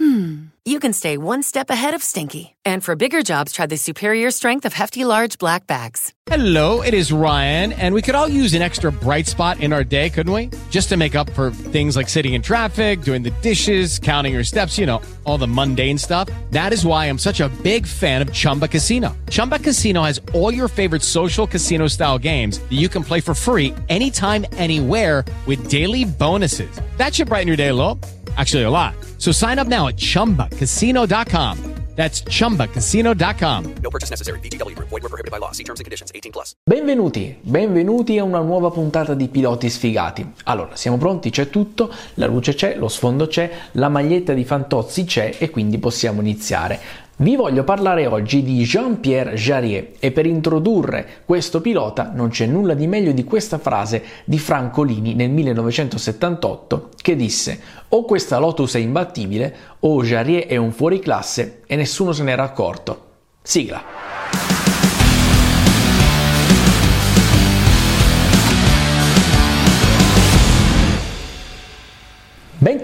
hmm, you can stay one step ahead of stinky. And for bigger jobs, try the superior strength of Hefty Large Black Bags. Hello, it is Ryan, and we could all use an extra bright spot in our day, couldn't we? Just to make up for things like sitting in traffic, doing the dishes, counting your steps, you know, all the mundane stuff. That is why I'm such a big fan of Chumba Casino. Chumba Casino has all your favorite social casino style games that you can play for free anytime, anywhere with daily bonuses. That should brighten your day a little. Actually, a lot. So sign up now at chumbacasino.com. That's chumbacasino.com. No purchase necessary. VGW Group. Void were prohibited by law. See terms and conditions. 18 plus. Benvenuti, benvenuti a una nuova puntata di Piloti Sfigati. Allora, siamo pronti? C'è tutto, la luce c'è, lo sfondo c'è, la maglietta di Fantozzi c'è e quindi possiamo iniziare. Vi voglio parlare oggi di Jean-Pierre Jarier e per introdurre questo pilota non c'è nulla di meglio di questa frase di Francolini nel 1978 che disse o questa Lotus è imbattibile o Jarier è un fuoriclasse e nessuno se n'era accorto. Sigla.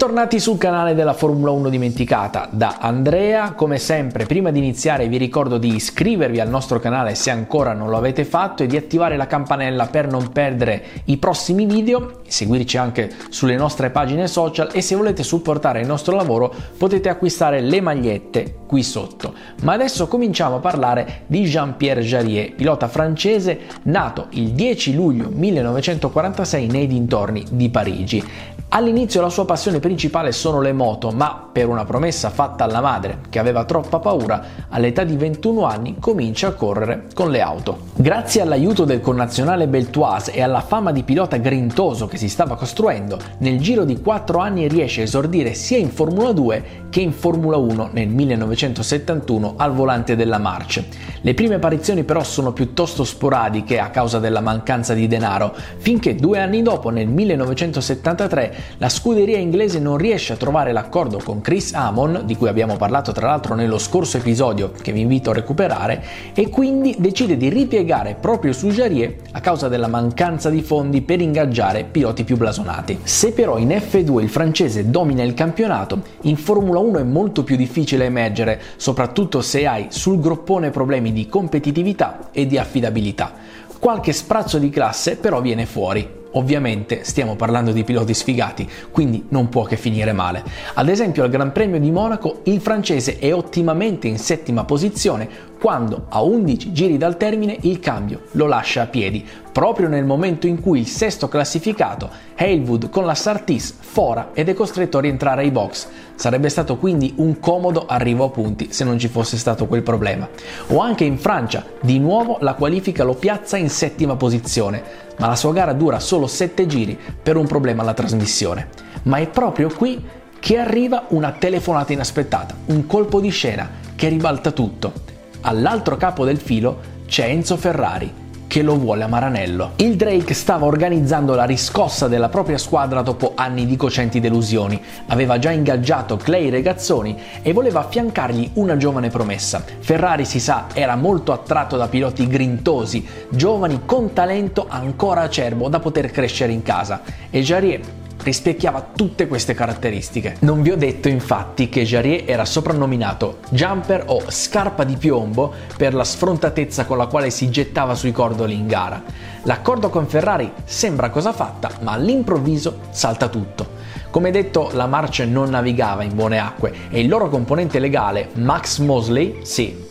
Bentornati sul canale della Formula 1 dimenticata da Andrea, come sempre prima di iniziare vi ricordo di iscrivervi al nostro canale se ancora non lo avete fatto e di attivare la campanella per non perdere i prossimi video, seguirci anche sulle nostre pagine social e se volete supportare il nostro lavoro potete acquistare le magliette qui sotto. Ma adesso cominciamo a parlare di Jean-Pierre Jarier, pilota francese nato il 10 luglio 1946 nei dintorni di Parigi. All'inizio la sua passione principale sono le moto, ma per una promessa fatta alla madre, che aveva troppa paura, all'età di 21 anni comincia a correre con le auto. Grazie all'aiuto del connazionale Beltoise e alla fama di pilota grintoso che si stava costruendo, nel giro di 4 anni riesce a esordire sia in Formula 2 che in Formula 1 nel 1971 al volante della Marche. Le prime apparizioni però sono piuttosto sporadiche a causa della mancanza di denaro, finché due anni dopo, nel 1973, la scuderia inglese non riesce a trovare l'accordo con Chris Amon, di cui abbiamo parlato tra l'altro nello scorso episodio che vi invito a recuperare, e quindi decide di ripiegare proprio su Jarier a causa della mancanza di fondi per ingaggiare piloti più blasonati. Se però in F2 il francese domina il campionato, in Formula 1 è molto più difficile emergere, soprattutto se hai sul groppone problemi di competitività e di affidabilità. Qualche sprazzo di classe però viene fuori. Ovviamente stiamo parlando di piloti sfigati, quindi non può che finire male. Ad esempio al Gran Premio di Monaco il francese è ottimamente in settima posizione quando a 11 giri dal termine il cambio lo lascia a piedi, proprio nel momento in cui il sesto classificato, Halewood con la Sartis, fora ed è costretto a rientrare ai box. Sarebbe stato quindi un comodo arrivo a punti se non ci fosse stato quel problema. O anche in Francia, di nuovo la qualifica lo piazza in settima posizione, ma la sua gara dura solo 7 giri per un problema alla trasmissione. Ma è proprio qui che arriva una telefonata inaspettata, un colpo di scena che ribalta tutto. All'altro capo del filo c'è Enzo Ferrari, che lo vuole a Maranello. Il Drake stava organizzando la riscossa della propria squadra dopo anni di cocenti delusioni. Aveva già ingaggiato Clay Regazzoni e voleva affiancargli una giovane promessa. Ferrari, si sa, era molto attratto da piloti grintosi, giovani con talento ancora acerbo da poter crescere in casa. E Jarier rispecchiava tutte queste caratteristiche. Non vi ho detto infatti che Jarier era soprannominato jumper o scarpa di piombo per la sfrontatezza con la quale si gettava sui cordoli in gara. L'accordo con Ferrari sembra cosa fatta, ma all'improvviso salta tutto. Come detto, la Marce non navigava in buone acque e il loro componente legale, Max Mosley, sì,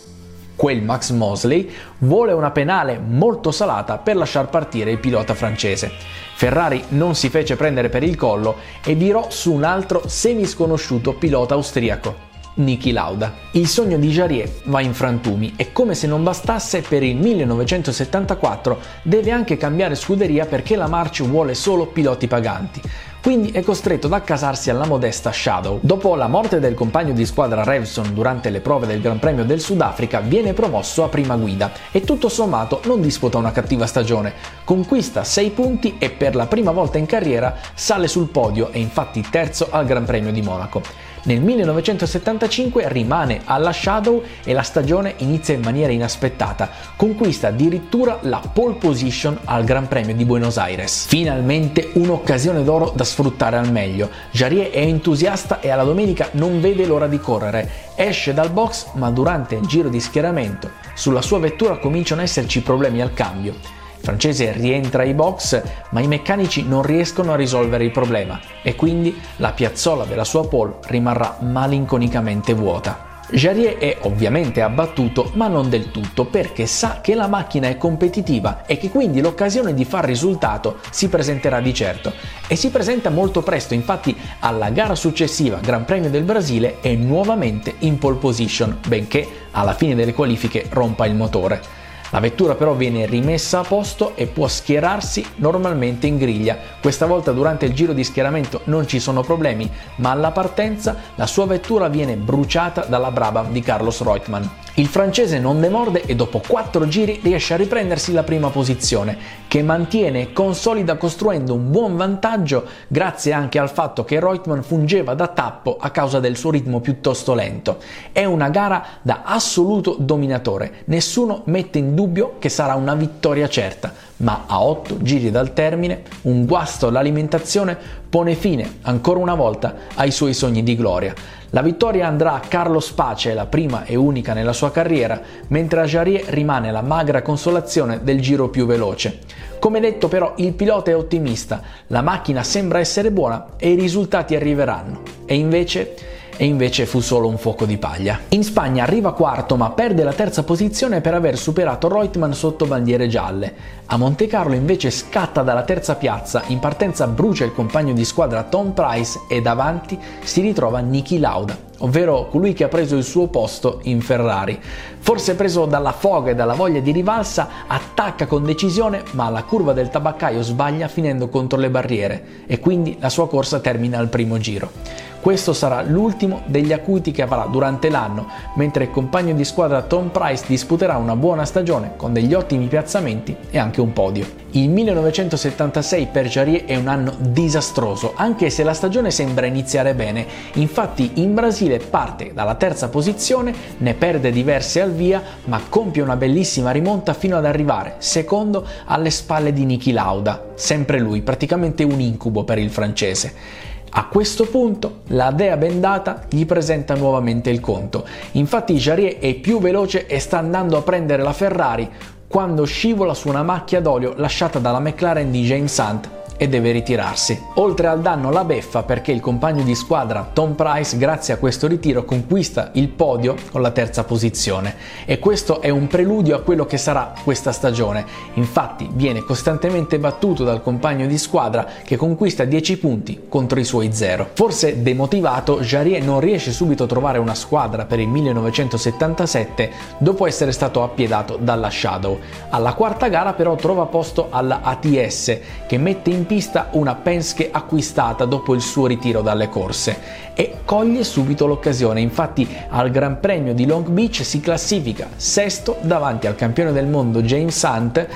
quel Max Mosley, vuole una penale molto salata per lasciar partire il pilota francese. Ferrari non si fece prendere per il collo e virò su un altro semisconosciuto pilota austriaco, Niki Lauda. Il sogno di Jarier va in frantumi e come se non bastasse per il 1974 deve anche cambiare scuderia perché la March vuole solo piloti paganti. Quindi è costretto ad accasarsi alla modesta Shadow. Dopo la morte del compagno di squadra Revson durante le prove del Gran Premio del Sudafrica, viene promosso a prima guida e tutto sommato non disputa una cattiva stagione. Conquista 6 punti e per la prima volta in carriera sale sul podio e infatti terzo al Gran Premio di Monaco. Nel 1975 rimane alla Shadow e la stagione inizia in maniera inaspettata. Conquista addirittura la pole position al Gran Premio di Buenos Aires. Finalmente un'occasione d'oro da sfruttare al meglio. Jarier è entusiasta e alla domenica non vede l'ora di correre. Esce dal box ma durante il giro di schieramento sulla sua vettura cominciano ad esserci problemi al cambio francese rientra ai box, ma i meccanici non riescono a risolvere il problema e quindi la piazzola della sua pole rimarrà malinconicamente vuota. Jarier è ovviamente abbattuto, ma non del tutto, perché sa che la macchina è competitiva e che quindi l'occasione di far risultato si presenterà di certo. E si presenta molto presto, infatti alla gara successiva, Gran Premio del Brasile, è nuovamente in pole position, benché alla fine delle qualifiche rompa il motore. La vettura però viene rimessa a posto e può schierarsi normalmente in griglia. Questa volta durante il giro di schieramento non ci sono problemi, ma alla partenza la sua vettura viene bruciata dalla Brabham di Carlos Reutemann. Il francese non demorde e dopo 4 giri riesce a riprendersi la prima posizione, che mantiene e consolida costruendo un buon vantaggio grazie anche al fatto che Reutemann fungeva da tappo a causa del suo ritmo piuttosto lento. È una gara da assoluto dominatore, nessuno mette in dubbio che sarà una vittoria certa, ma a 8 giri dal termine un guasto all'alimentazione pone fine ancora una volta ai suoi sogni di gloria. La vittoria andrà a Carlos Pace, la prima e unica nella sua carriera, mentre a Jarier rimane la magra consolazione del giro più veloce. Come detto però il pilota è ottimista, la macchina sembra essere buona e i risultati arriveranno. E invece e invece fu solo un fuoco di paglia. In Spagna arriva quarto ma perde la terza posizione per aver superato Reutemann sotto bandiere gialle. A Monte Carlo invece scatta dalla terza piazza, in partenza brucia il compagno di squadra Tom Price e davanti si ritrova Niki Lauda, ovvero colui che ha preso il suo posto in Ferrari. Forse preso dalla foga e dalla voglia di rivalsa, attacca con decisione, ma la curva del tabaccaio sbaglia finendo contro le barriere e quindi la sua corsa termina al primo giro. Questo sarà l'ultimo degli acuti che avrà durante l'anno, mentre il compagno di squadra Tom Price disputerà una buona stagione con degli ottimi piazzamenti e anche un podio. Il 1976 per Jarier è un anno disastroso, anche se la stagione sembra iniziare bene. Infatti in Brasile parte dalla terza posizione, ne perde diverse al via, ma compie una bellissima rimonta fino ad arrivare secondo alle spalle di Niki Lauda, sempre lui, praticamente un incubo per il francese. A questo punto la dea bendata gli presenta nuovamente il conto. Infatti Jarier è più veloce e sta andando a prendere la Ferrari quando scivola su una macchia d'olio lasciata dalla McLaren di James Hunt e deve ritirarsi. Oltre al danno la beffa perché il compagno di squadra Tom Price grazie a questo ritiro conquista il podio con la terza posizione e questo è un preludio a quello che sarà questa stagione. Infatti viene costantemente battuto dal compagno di squadra che conquista 10 punti contro i suoi 0. Forse demotivato, Jarier non riesce subito a trovare una squadra per il 1977 dopo essere stato appiedato dalla Shadow. Alla quarta gara però trova posto alla ATS che mette in pista una Penske acquistata dopo il suo ritiro dalle corse e coglie subito l'occasione. Infatti al Gran Premio di Long Beach si classifica sesto davanti al campione del mondo James Hunt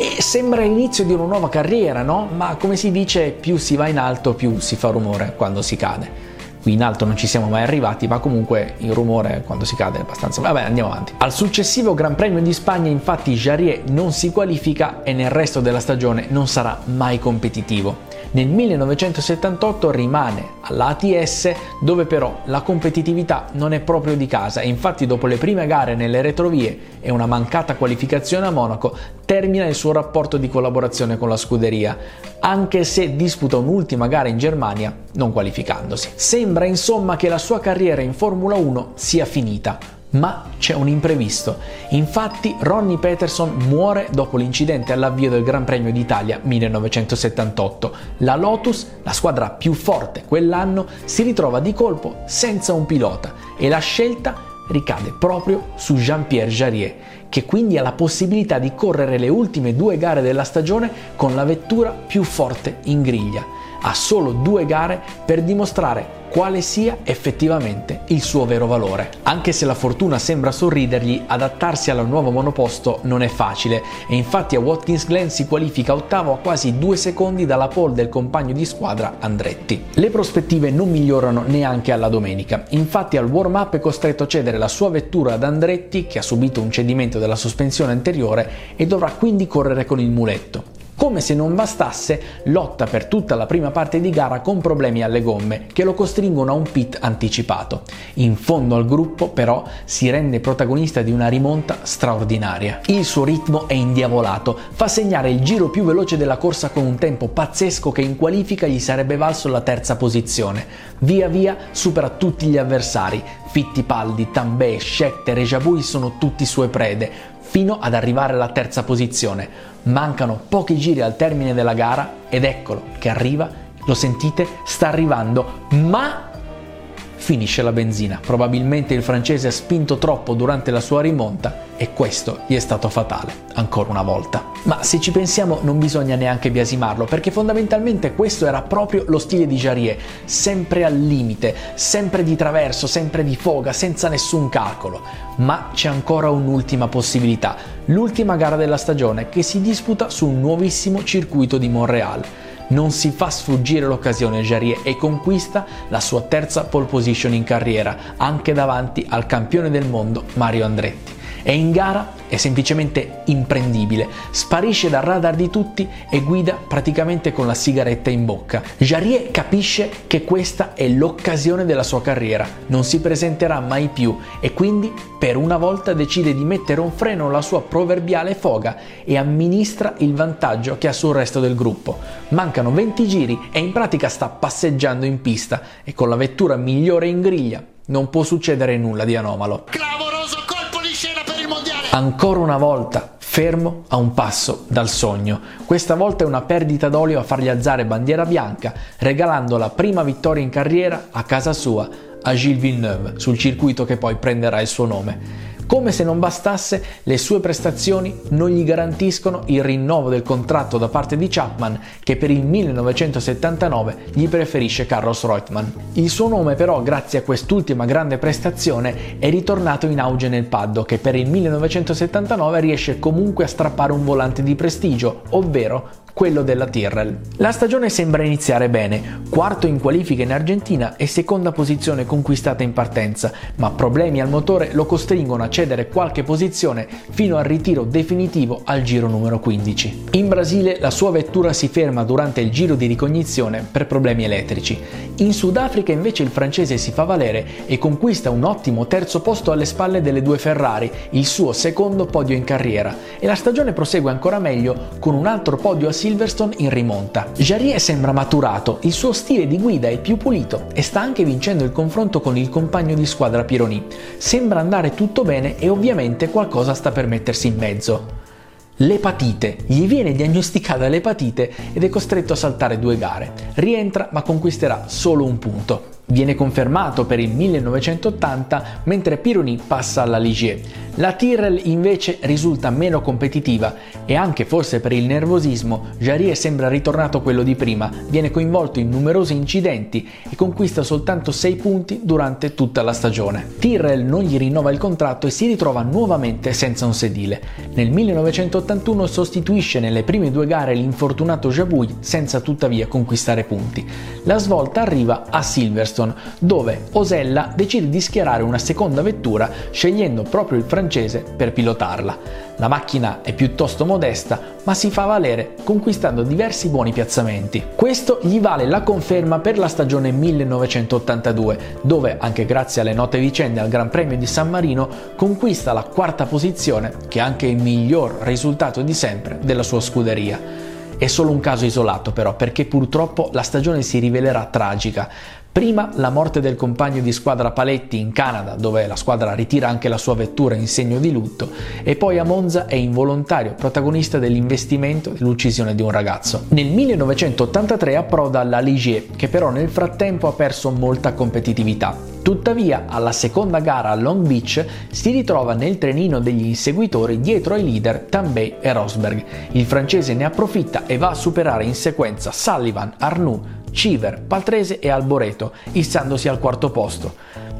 e sembra l'inizio di una nuova carriera, no? Ma come si dice, più si va in alto, più si fa rumore quando si cade. Qui in alto non ci siamo mai arrivati, ma comunque il rumore quando si cade è abbastanza. Vabbè, andiamo avanti. Al successivo Gran Premio di Spagna, infatti, Jarier non si qualifica e nel resto della stagione non sarà mai competitivo. Nel 1978 rimane all'ATS dove però la competitività non è proprio di casa e infatti dopo le prime gare nelle retrovie e una mancata qualificazione a Monaco termina il suo rapporto di collaborazione con la scuderia, anche se disputa un'ultima gara in Germania non qualificandosi. Sembra insomma che la sua carriera in Formula 1 sia finita, ma c'è un imprevisto. Infatti Ronnie Peterson muore dopo l'incidente all'avvio del Gran Premio d'Italia 1978. La Lotus, la squadra più forte quell'anno, si ritrova di colpo senza un pilota e la scelta ricade proprio su Jean-Pierre Jarier, che quindi ha la possibilità di correre le ultime due gare della stagione con la vettura più forte in griglia. Ha solo due gare per dimostrare quale sia effettivamente il suo vero valore. Anche se la fortuna sembra sorridergli, adattarsi al nuovo monoposto non è facile e infatti a Watkins Glen si qualifica ottavo a quasi due secondi dalla pole del compagno di squadra Andretti. Le prospettive non migliorano neanche alla domenica, infatti al warm-up è costretto a cedere la sua vettura ad Andretti che ha subito un cedimento della sospensione anteriore e dovrà quindi correre con il muletto. Come se non bastasse, lotta per tutta la prima parte di gara con problemi alle gomme che lo costringono a un pit anticipato. In fondo al gruppo, però, si rende protagonista di una rimonta straordinaria. Il suo ritmo è indiavolato, fa segnare il giro più veloce della corsa con un tempo pazzesco che in qualifica gli sarebbe valso la terza posizione. Via via supera tutti gli avversari. Fittipaldi, Tambay, Schechter e sono tutti sue prede, fino ad arrivare alla terza posizione. Mancano pochi giri al termine della gara ed eccolo che arriva, lo sentite, sta arrivando, ma finisce la benzina. Probabilmente il francese ha spinto troppo durante la sua rimonta e questo gli è stato fatale, ancora una volta. Ma se ci pensiamo non bisogna neanche biasimarlo, perché fondamentalmente questo era proprio lo stile di Jarier, sempre al limite, sempre di traverso, sempre di foga, senza nessun calcolo. Ma c'è ancora un'ultima possibilità, l'ultima gara della stagione che si disputa su un nuovissimo circuito di Montreal non si fa sfuggire l'occasione Jarier e conquista la sua terza pole position in carriera, anche davanti al campione del mondo Mario Andretti. E in gara è semplicemente imprendibile, sparisce dal radar di tutti e guida praticamente con la sigaretta in bocca. Jarier capisce che questa è l'occasione della sua carriera, non si presenterà mai più e quindi per una volta decide di mettere un freno alla sua proverbiale foga e amministra il vantaggio che ha sul resto del gruppo. Mancano 20 giri e in pratica sta passeggiando in pista e con la vettura migliore in griglia non può succedere nulla di anomalo. Clamoroso Ancora una volta fermo a un passo dal sogno. Questa volta è una perdita d'olio a fargli alzare bandiera bianca, regalando la prima vittoria in carriera a casa sua a Gilles Villeneuve sul circuito che poi prenderà il suo nome. Come se non bastasse, le sue prestazioni non gli garantiscono il rinnovo del contratto da parte di Chapman, che per il 1979 gli preferisce Carlos Reutemann. Il suo nome però, grazie a quest'ultima grande prestazione, è ritornato in auge nel paddock e per il 1979 riesce comunque a strappare un volante di prestigio, ovvero quello della Tyrrell. La stagione sembra iniziare bene, quarto in qualifica in Argentina e seconda posizione conquistata in partenza, ma problemi al motore lo costringono a cedere qualche posizione fino al ritiro definitivo al giro numero 15. In Brasile la sua vettura si ferma durante il giro di ricognizione per problemi elettrici. In Sudafrica invece il francese si fa valere e conquista un ottimo terzo posto alle spalle delle due Ferrari, il suo secondo podio in carriera, e la stagione prosegue ancora meglio con un altro podio a Silverstone in rimonta. Jarier sembra maturato, il suo stile di guida è più pulito e sta anche vincendo il confronto con il compagno di squadra Pironi. Sembra andare tutto bene e ovviamente qualcosa sta per mettersi in mezzo. L'epatite. Gli viene diagnosticata l'epatite ed è costretto a saltare due gare. Rientra ma conquisterà solo un punto. Viene confermato per il 1980 mentre Pironi passa alla Ligier. La Tyrrell invece risulta meno competitiva e anche forse per il nervosismo Jarier sembra ritornato quello di prima, viene coinvolto in numerosi incidenti e conquista soltanto 6 punti durante tutta la stagione. Tyrrell non gli rinnova il contratto e si ritrova nuovamente senza un sedile. Nel 1981 sostituisce nelle prime due gare l'infortunato Jabouille senza tuttavia conquistare punti. La svolta arriva a Silverstone dove Osella decide di schierare una seconda vettura scegliendo proprio il francese per pilotarla. La macchina è piuttosto modesta, ma si fa valere conquistando diversi buoni piazzamenti. Questo gli vale la conferma per la stagione 1982, dove, anche grazie alle note vicende al Gran Premio di San Marino, conquista la quarta posizione, che è anche il miglior risultato di sempre della sua scuderia. È solo un caso isolato però, perché purtroppo la stagione si rivelerà tragica. Prima la morte del compagno di squadra Paletti in Canada, dove la squadra ritira anche la sua vettura in segno di lutto, e poi a Monza è involontario protagonista dell'investimento e dell'uccisione di un ragazzo. Nel 1983 approda alla Ligier, che però nel frattempo ha perso molta competitività. Tuttavia, alla seconda gara a Long Beach si ritrova nel trenino degli inseguitori dietro ai leader Tambay e Rosberg. Il francese ne approfitta e va a superare in sequenza Sullivan, Arnoux, Civer, Paltrese e Alboreto, issandosi al quarto posto.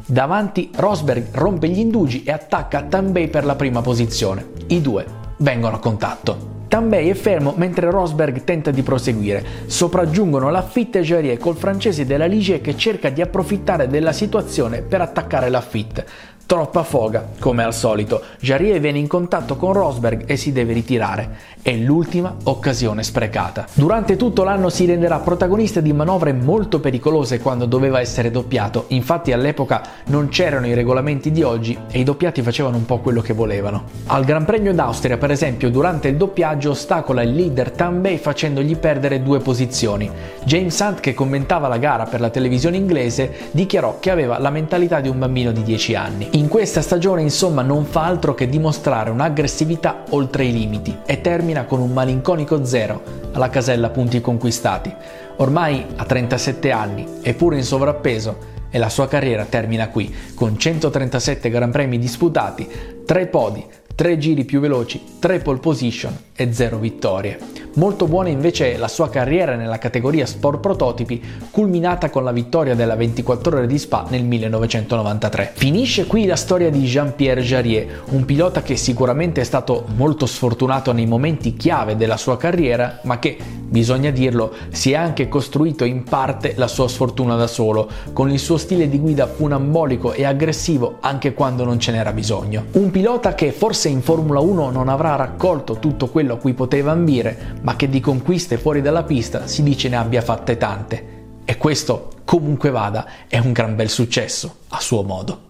Davanti Rosberg rompe gli indugi e attacca Tambay per la prima posizione. I due vengono a contatto. Tambay è fermo mentre Rosberg tenta di proseguire. Sopraggiungono Lafitte e Jarier col francese della Ligier che cerca di approfittare della situazione per attaccare Lafitte. Troppa foga, come al solito. Jarier viene in contatto con Rosberg e si deve ritirare. È l'ultima occasione sprecata. Durante tutto l'anno si renderà protagonista di manovre molto pericolose quando doveva essere doppiato. Infatti all'epoca non c'erano i regolamenti di oggi e i doppiati facevano un po' quello che volevano. Al Gran Premio d'Austria, per esempio, durante il doppiaggio ostacola il leader Tambay facendogli perdere due posizioni. James Hunt, che commentava la gara per la televisione inglese, dichiarò che aveva la mentalità di un bambino di 10 anni. In questa stagione insomma non fa altro che dimostrare un'aggressività oltre i limiti e termina con un malinconico zero alla casella punti conquistati. Ormai ha 37 anni, eppure in sovrappeso e la sua carriera termina qui, con 137 Gran Premi disputati, 3 podi, 3 giri più veloci, 3 pole position e 0 vittorie. Molto buona invece la sua carriera nella categoria sport prototipi, culminata con la vittoria della 24 ore di Spa nel 1993. Finisce qui la storia di Jean-Pierre Jarier, un pilota che sicuramente è stato molto sfortunato nei momenti chiave della sua carriera, ma che, bisogna dirlo, si è anche costruito in parte la sua sfortuna da solo, con il suo stile di guida funambolico e aggressivo anche quando non ce n'era bisogno. Un pilota che forse in Formula 1 non avrà raccolto tutto quello a cui poteva ambire, ma che di conquiste fuori dalla pista si dice ne abbia fatte tante. E questo, comunque vada, è un gran bel successo, a suo modo.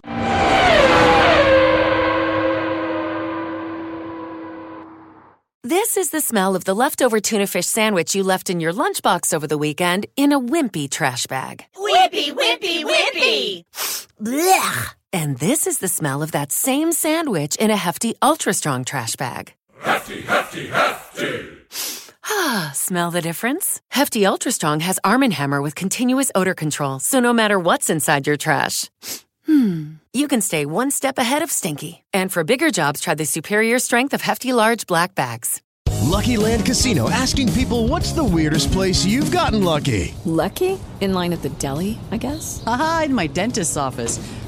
This is the smell of the leftover tuna fish sandwich you left in your lunchbox over the weekend in a wimpy trash bag. Wimpy, wimpy, wimpy! Blech! And this is the smell of that same sandwich in a hefty, ultra strong trash bag. Hefty, hefty, hefty. Ah, smell the difference? Hefty Ultra Strong has Arm & Hammer with continuous odor control, so no matter what's inside your trash, hmm, you can stay one step ahead of stinky. And for bigger jobs, try the superior strength of Hefty Large Black Bags. Lucky Land Casino asking people what's the weirdest place you've gotten lucky? Lucky? In line at the deli, I guess? Aha, in my dentist's office.